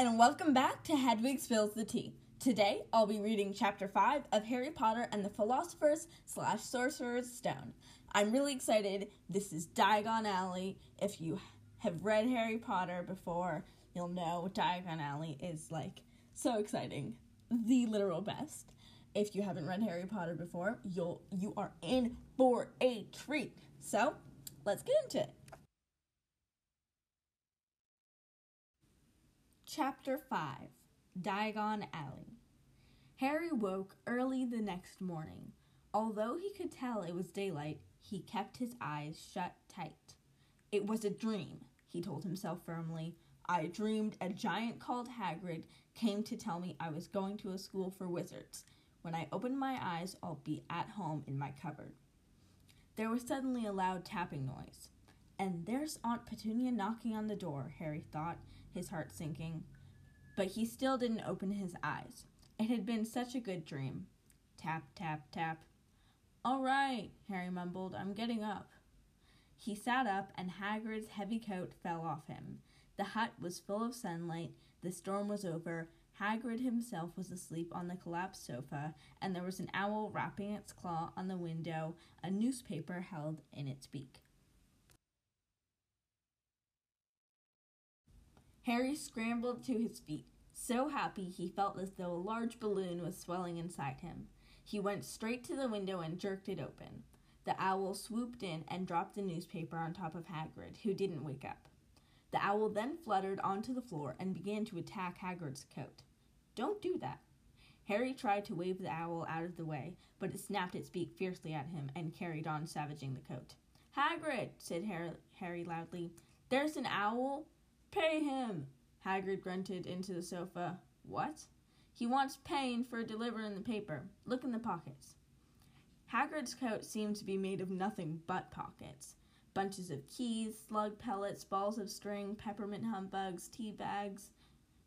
and welcome back to Hedwig Spills the Tea. Today, I'll be reading Chapter 5 of Harry Potter and the Philosopher's slash Sorcerer's Stone. I'm really excited. This is Diagon Alley. If you have read Harry Potter before, you'll know Diagon Alley is like so exciting. The literal best. If you haven't read Harry Potter before, you'll you are in for a treat. So, let's get into it. Chapter 5 Diagon Alley Harry woke early the next morning. Although he could tell it was daylight, he kept his eyes shut tight. It was a dream, he told himself firmly. I dreamed a giant called Hagrid came to tell me I was going to a school for wizards. When I open my eyes, I'll be at home in my cupboard. There was suddenly a loud tapping noise. And there's Aunt Petunia knocking on the door, Harry thought his heart sinking. But he still didn't open his eyes. It had been such a good dream. Tap, tap, tap. All right, Harry mumbled. I'm getting up. He sat up, and Hagrid's heavy coat fell off him. The hut was full of sunlight, the storm was over, Hagrid himself was asleep on the collapsed sofa, and there was an owl rapping its claw on the window, a newspaper held in its beak. Harry scrambled to his feet. So happy he felt as though a large balloon was swelling inside him. He went straight to the window and jerked it open. The owl swooped in and dropped the newspaper on top of Hagrid, who didn't wake up. The owl then fluttered onto the floor and began to attack Hagrid's coat. Don't do that. Harry tried to wave the owl out of the way, but it snapped its beak fiercely at him and carried on savaging the coat. Hagrid, said Harry loudly, there's an owl Pay him! Hagrid grunted into the sofa. What? He wants paying for delivering the paper. Look in the pockets. Hagrid's coat seemed to be made of nothing but pockets. Bunches of keys, slug pellets, balls of string, peppermint humbugs, tea bags.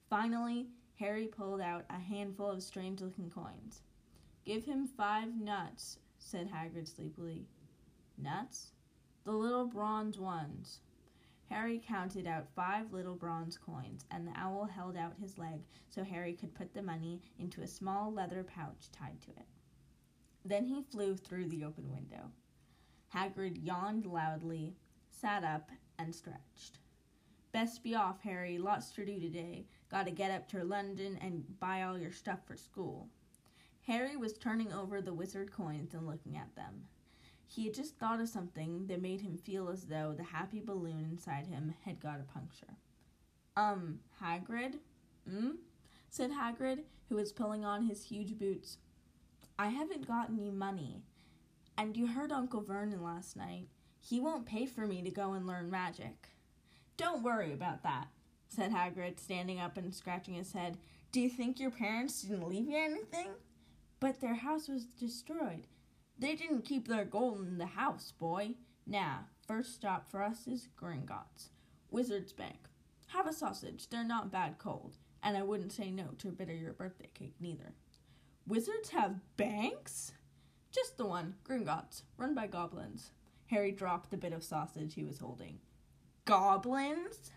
Finally, Harry pulled out a handful of strange looking coins. Give him five nuts, said Hagrid sleepily. Nuts? The little bronze ones. Harry counted out five little bronze coins, and the owl held out his leg so Harry could put the money into a small leather pouch tied to it. Then he flew through the open window. Hagrid yawned loudly, sat up, and stretched. Best be off, Harry. Lots to do today. Gotta get up to London and buy all your stuff for school. Harry was turning over the wizard coins and looking at them. He had just thought of something that made him feel as though the happy balloon inside him had got a puncture. Um, Hagrid? Hmm? said Hagrid, who was pulling on his huge boots. I haven't got any money. And you heard Uncle Vernon last night. He won't pay for me to go and learn magic. Don't worry about that, said Hagrid, standing up and scratching his head. Do you think your parents didn't leave you anything? But their house was destroyed, they didn't keep their gold in the house, boy. Now, first stop for us is Gringotts, Wizard's Bank. Have a sausage, they're not bad cold, and I wouldn't say no to a bit of your birthday cake neither. Wizards have banks? Just the one, Gringotts, run by goblins. Harry dropped the bit of sausage he was holding. Goblins?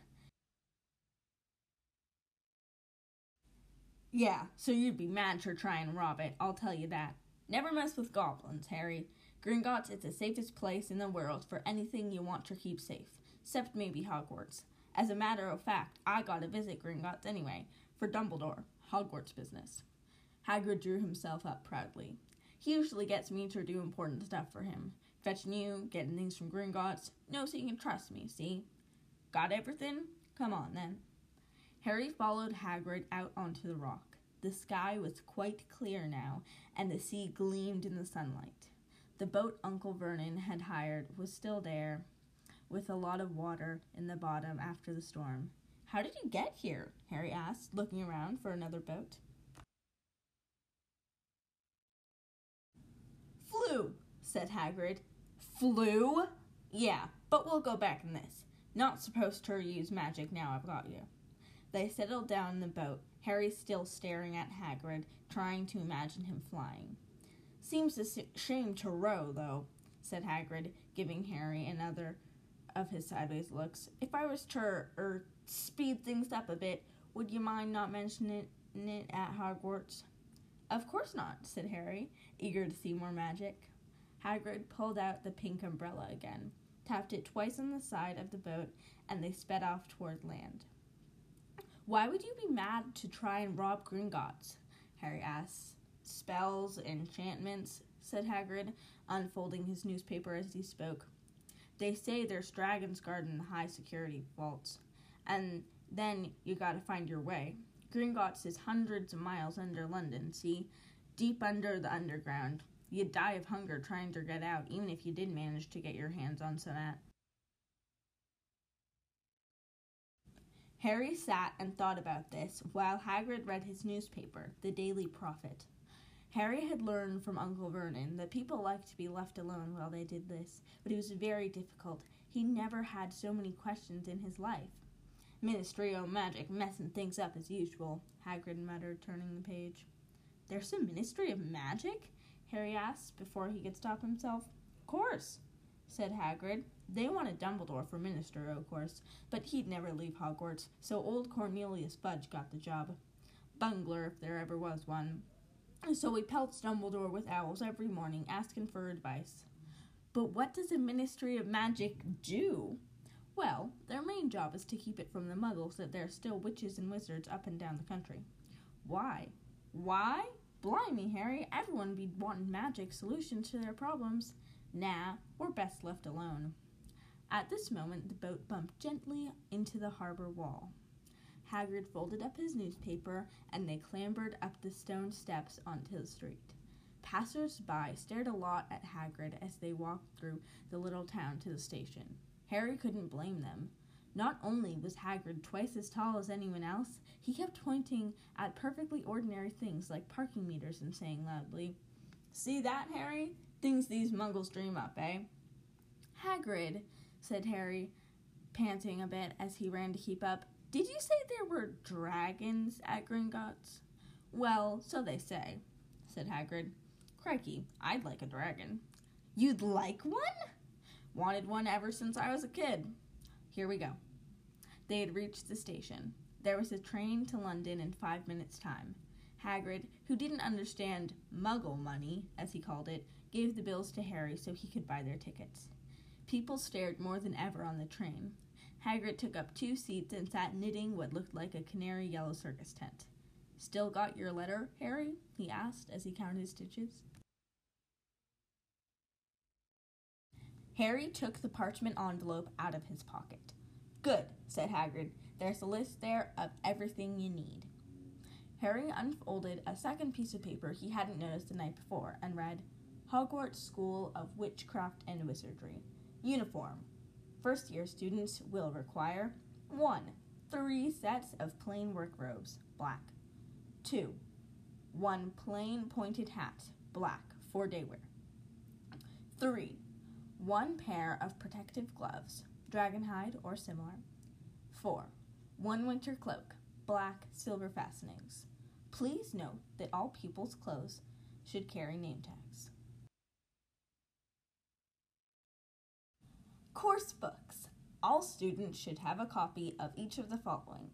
Yeah, so you'd be mad to try and rob it, I'll tell you that. Never mess with goblins, Harry. Gringotts is the safest place in the world for anything you want to keep safe, except maybe Hogwarts. As a matter of fact, I gotta visit Gringotts anyway, for Dumbledore, Hogwarts business. Hagrid drew himself up proudly. He usually gets me to do important stuff for him. Fetching you, getting things from Gringotts. No, so you can trust me, see? Got everything? Come on, then. Harry followed Hagrid out onto the rock. The sky was quite clear now, and the sea gleamed in the sunlight. The boat Uncle Vernon had hired was still there, with a lot of water in the bottom after the storm. How did you get here? Harry asked, looking around for another boat. Flew, said Hagrid. Flew? Yeah, but we'll go back in this. Not supposed to use magic now I've got you. They settled down in the boat, Harry still staring at Hagrid, trying to imagine him flying. Seems a shame to row, though, said Hagrid, giving Harry another of his sideways looks. If I was to er, speed things up a bit, Would you mind not mentioning it at Hogwarts? Of course not, said Harry, eager to see more magic. Hagrid pulled out the pink umbrella again, tapped it twice on the side of the boat, and they sped off toward land. Why would you be mad to try and rob Gringotts? Harry asked. Spells, enchantments, said Hagrid, unfolding his newspaper as he spoke. They say there's dragons guarding the high security vaults, and then you gotta find your way. Gringotts is hundreds of miles under London, see? Deep under the underground. You'd die of hunger trying to get out, even if you did manage to get your hands on some that. Harry sat and thought about this while Hagrid read his newspaper, the Daily Prophet. Harry had learned from Uncle Vernon that people liked to be left alone while they did this, but it was very difficult. He never had so many questions in his life. Ministry o' Magic messing things up as usual, Hagrid muttered, turning the page. There's a Ministry of Magic? Harry asked before he could stop himself. Of course, said Hagrid. They wanted Dumbledore for minister, of course, but he'd never leave Hogwarts, so old Cornelius Fudge got the job. Bungler, if there ever was one. So he pelts Dumbledore with owls every morning, asking for advice. But what does a Ministry of Magic do? Well, their main job is to keep it from the muggles that there are still witches and wizards up and down the country. Why? Why? Blimey, Harry, Everyone'd be wanting magic solutions to their problems. Nah, we're best left alone. At this moment, the boat bumped gently into the harbor wall. Hagrid folded up his newspaper, and they clambered up the stone steps onto the street. Passers-by stared a lot at Hagrid as they walked through the little town to the station. Harry couldn't blame them. Not only was Hagrid twice as tall as anyone else, he kept pointing at perfectly ordinary things like parking meters and saying loudly, See that, Harry? Things these muggles dream up, eh? Hagrid, said Harry, panting a bit as he ran to keep up. Did you say there were dragons at Gringotts? Well, so they say, said Hagrid. Crikey, I'd like a dragon. You'd like one? Wanted one ever since I was a kid. Here we go. They had reached the station. There was a train to London in five minutes' time. Hagrid, who didn't understand muggle money, as he called it, gave the bills to Harry so he could buy their tickets. People stared more than ever on the train. Hagrid took up two seats and sat knitting what looked like a canary yellow circus tent. Still got your letter, Harry? he asked as he counted his stitches. Harry took the parchment envelope out of his pocket. Good, said Hagrid. There's a list there of everything you need. Harry unfolded a second piece of paper he hadn't noticed the night before and read Hogwarts School of Witchcraft and Wizardry. Uniform. First year students will require 1. Three sets of plain work robes, black. 2. One plain pointed hat, black, for day wear. 3. One pair of protective gloves, dragon hide or similar. 4. One winter cloak, black, silver fastenings. Please note that all pupils' clothes should carry name tags. Course books. All students should have a copy of each of the following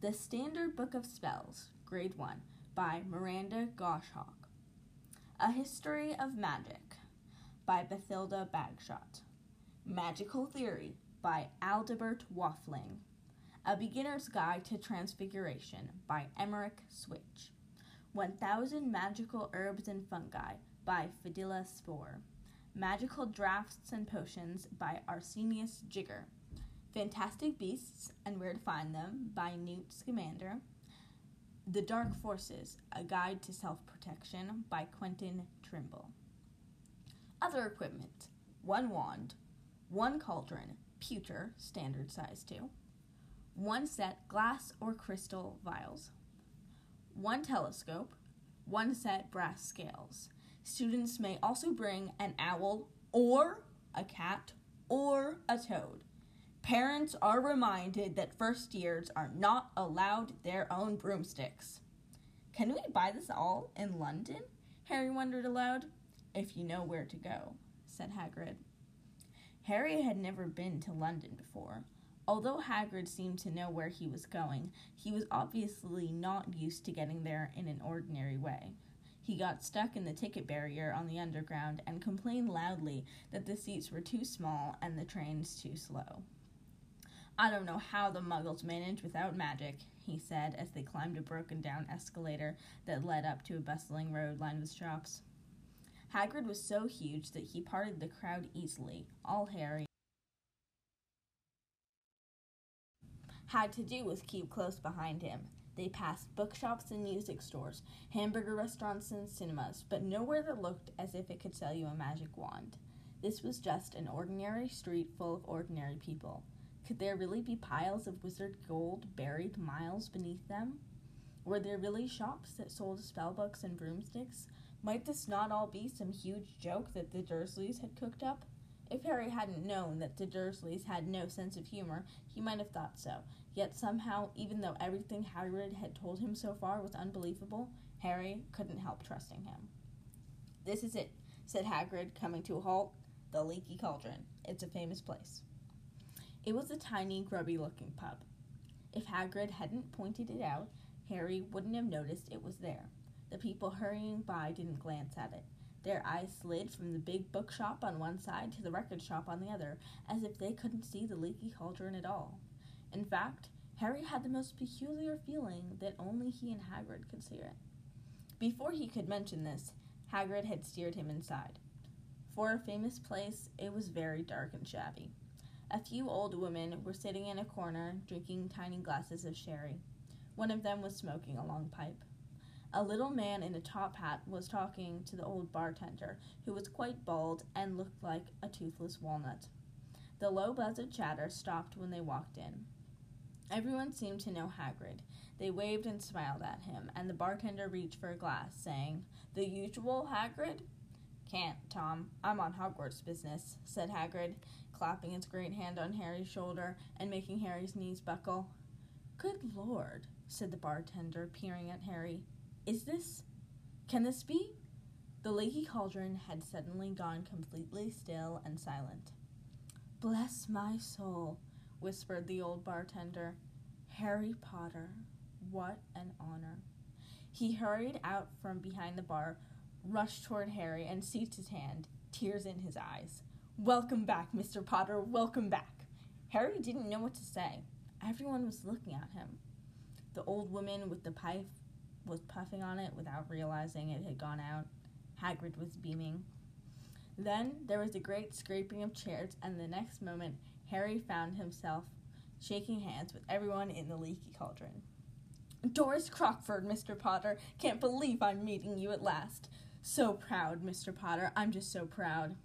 The Standard Book of Spells, Grade 1, by Miranda Goshawk. A History of Magic, by Bathilda Bagshot. Magical Theory, by Adalbert Waffling. A Beginner's Guide to Transfiguration, by Emmerich Switch. 1000 Magical Herbs and Fungi, by Phyllida Spore. Magical Drafts and Potions by Arsenius Jigger. Fantastic Beasts and Where to Find Them by Newt Scamander. The Dark Forces, A Guide to Self Protection by Quentin Trimble. Other equipment one wand, one cauldron, pewter, standard size 2, one set glass or crystal vials, one telescope, one set brass scales, Students may also bring an owl or a cat or a toad. Parents are reminded that first years are not allowed their own broomsticks. Can we buy this all in London? Harry wondered aloud. If you know where to go, said Hagrid. Harry had never been to London before. Although Hagrid seemed to know where he was going, he was obviously not used to getting there in an ordinary way. He got stuck in the ticket barrier on the underground and complained loudly that the seats were too small and the trains too slow. I don't know how the muggles manage without magic, he said as they climbed a broken down escalator that led up to a bustling road lined with shops. Hagrid was so huge that he parted the crowd easily. All Harry had to do was keep close behind him. They passed bookshops and music stores, hamburger restaurants and cinemas, but nowhere that looked as if it could sell you a magic wand. This was just an ordinary street full of ordinary people. Could there really be piles of wizard gold buried miles beneath them? Were there really shops that sold spellbooks and broomsticks? Might this not all be some huge joke that the Dursleys had cooked up? If Harry hadn't known that the Dursleys had no sense of humor, he might have thought so. Yet somehow, even though everything Hagrid had told him so far was unbelievable, Harry couldn't help trusting him. This is it, said Hagrid, coming to a halt. The Leaky Cauldron. It's a famous place. It was a tiny, grubby looking pub. If Hagrid hadn't pointed it out, Harry wouldn't have noticed it was there. The people hurrying by didn't glance at it. Their eyes slid from the big bookshop on one side to the record shop on the other, as if they couldn't see the leaky cauldron at all. In fact, Harry had the most peculiar feeling that only he and Hagrid could see it. Before he could mention this, Hagrid had steered him inside. For a famous place, it was very dark and shabby. A few old women were sitting in a corner drinking tiny glasses of sherry. One of them was smoking a long pipe. A little man in a top hat was talking to the old bartender, who was quite bald and looked like a toothless walnut. The low buzz of chatter stopped when they walked in. Everyone seemed to know Hagrid. They waved and smiled at him, and the bartender reached for a glass, saying, The usual, Hagrid? Can't, Tom. I'm on Hogwarts business, said Hagrid, clapping his great hand on Harry's shoulder and making Harry's knees buckle. Good Lord, said the bartender, peering at Harry. Is this? Can this be? The leaky cauldron had suddenly gone completely still and silent. Bless my soul, whispered the old bartender. Harry Potter, what an honor. He hurried out from behind the bar, rushed toward Harry, and seized his hand, tears in his eyes. Welcome back, Mr. Potter, welcome back. Harry didn't know what to say. Everyone was looking at him. The old woman with the pipe was puffing on it without realizing it had gone out. Hagrid was beaming. Then there was a great scraping of chairs, and the next moment Harry found himself shaking hands with everyone in the leaky cauldron. Doris Crockford, Mr. Potter. Can't believe I'm meeting you at last. So proud, Mr. Potter. I'm just so proud.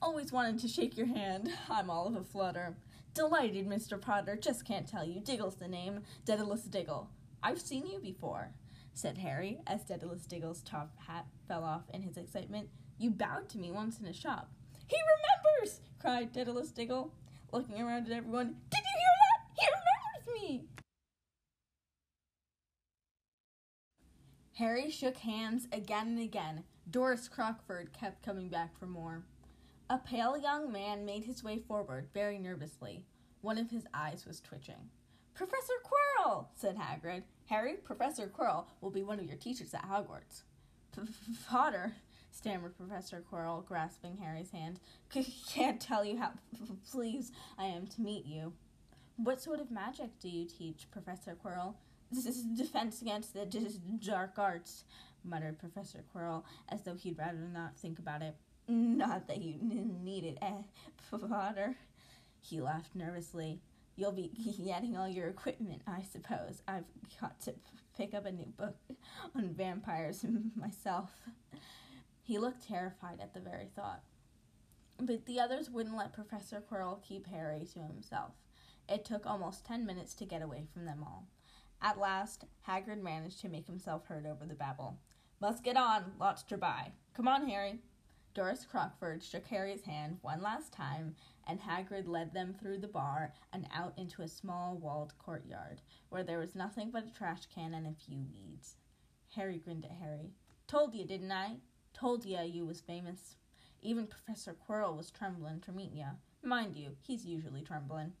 Always wanted to shake your hand. I'm all of a flutter. Delighted, Mr. Potter. Just can't tell you. Diggle's the name. Daedalus Diggle. I've seen you before, said Harry, as Daedalus Diggle's top hat fell off in his excitement. You bowed to me once in a shop. He remembers! cried Daedalus Diggle, looking around at everyone. Did you hear that? He remembers me! Harry shook hands again and again. Doris Crockford kept coming back for more. A pale young man made his way forward very nervously. One of his eyes was twitching. Professor Quirrell, said Hagrid. Harry, Professor Quirrell will be one of your teachers at Hogwarts. Potter, stammered Professor Quirrell, grasping Harry's hand. Can't tell you how pleased I am to meet you. What sort of magic do you teach, Professor Quirrell? This is defense against the dark arts, muttered Professor Quirrell, as though he'd rather not think about it. Not that you need it, eh, Potter? He laughed nervously. You'll be getting all your equipment, I suppose. I've got to pick up a new book on vampires myself. He looked terrified at the very thought. But the others wouldn't let Professor Quirrell keep Harry to himself. It took almost ten minutes to get away from them all. At last, Hagrid managed to make himself heard over the babble. Must get on, lots to buy. Come on, Harry. Doris Crockford shook Harry's hand one last time, and Hagrid led them through the bar and out into a small walled courtyard, where there was nothing but a trash can and a few weeds. Harry grinned at Harry. Told you, didn't I? Told ya you was famous. Even Professor Quirrell was tremblin' to meet ya. Mind you, he's usually tremblin'.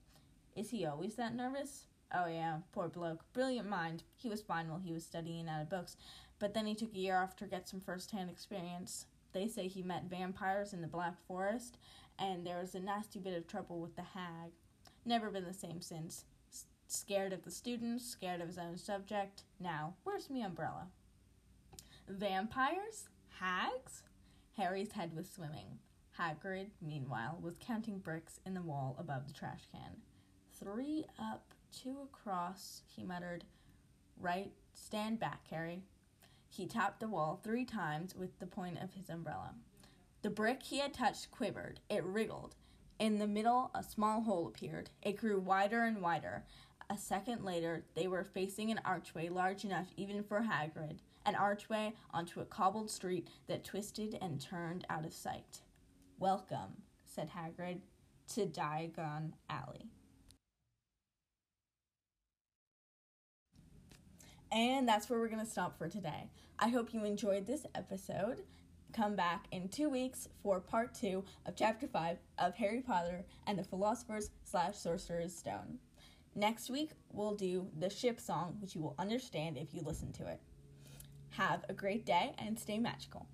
Is he always that nervous? Oh, yeah, poor bloke. Brilliant mind. He was fine while he was studying out of books, but then he took a year off to get some first hand experience. They say he met vampires in the Black Forest, and there was a nasty bit of trouble with the hag. Never been the same since. S- scared of the students, scared of his own subject. Now, where's me umbrella? Vampires? Hags? Harry's head was swimming. Hagrid, meanwhile, was counting bricks in the wall above the trash can. Three up, two across, he muttered. Right, stand back, Harry. He tapped the wall three times with the point of his umbrella. The brick he had touched quivered. It wriggled. In the middle, a small hole appeared. It grew wider and wider. A second later, they were facing an archway large enough even for Hagrid, an archway onto a cobbled street that twisted and turned out of sight. Welcome, said Hagrid, to Diagon Alley. And that's where we're going to stop for today. I hope you enjoyed this episode. Come back in two weeks for part two of chapter five of Harry Potter and the Philosopher's slash Sorcerer's Stone. Next week, we'll do the ship song, which you will understand if you listen to it. Have a great day and stay magical.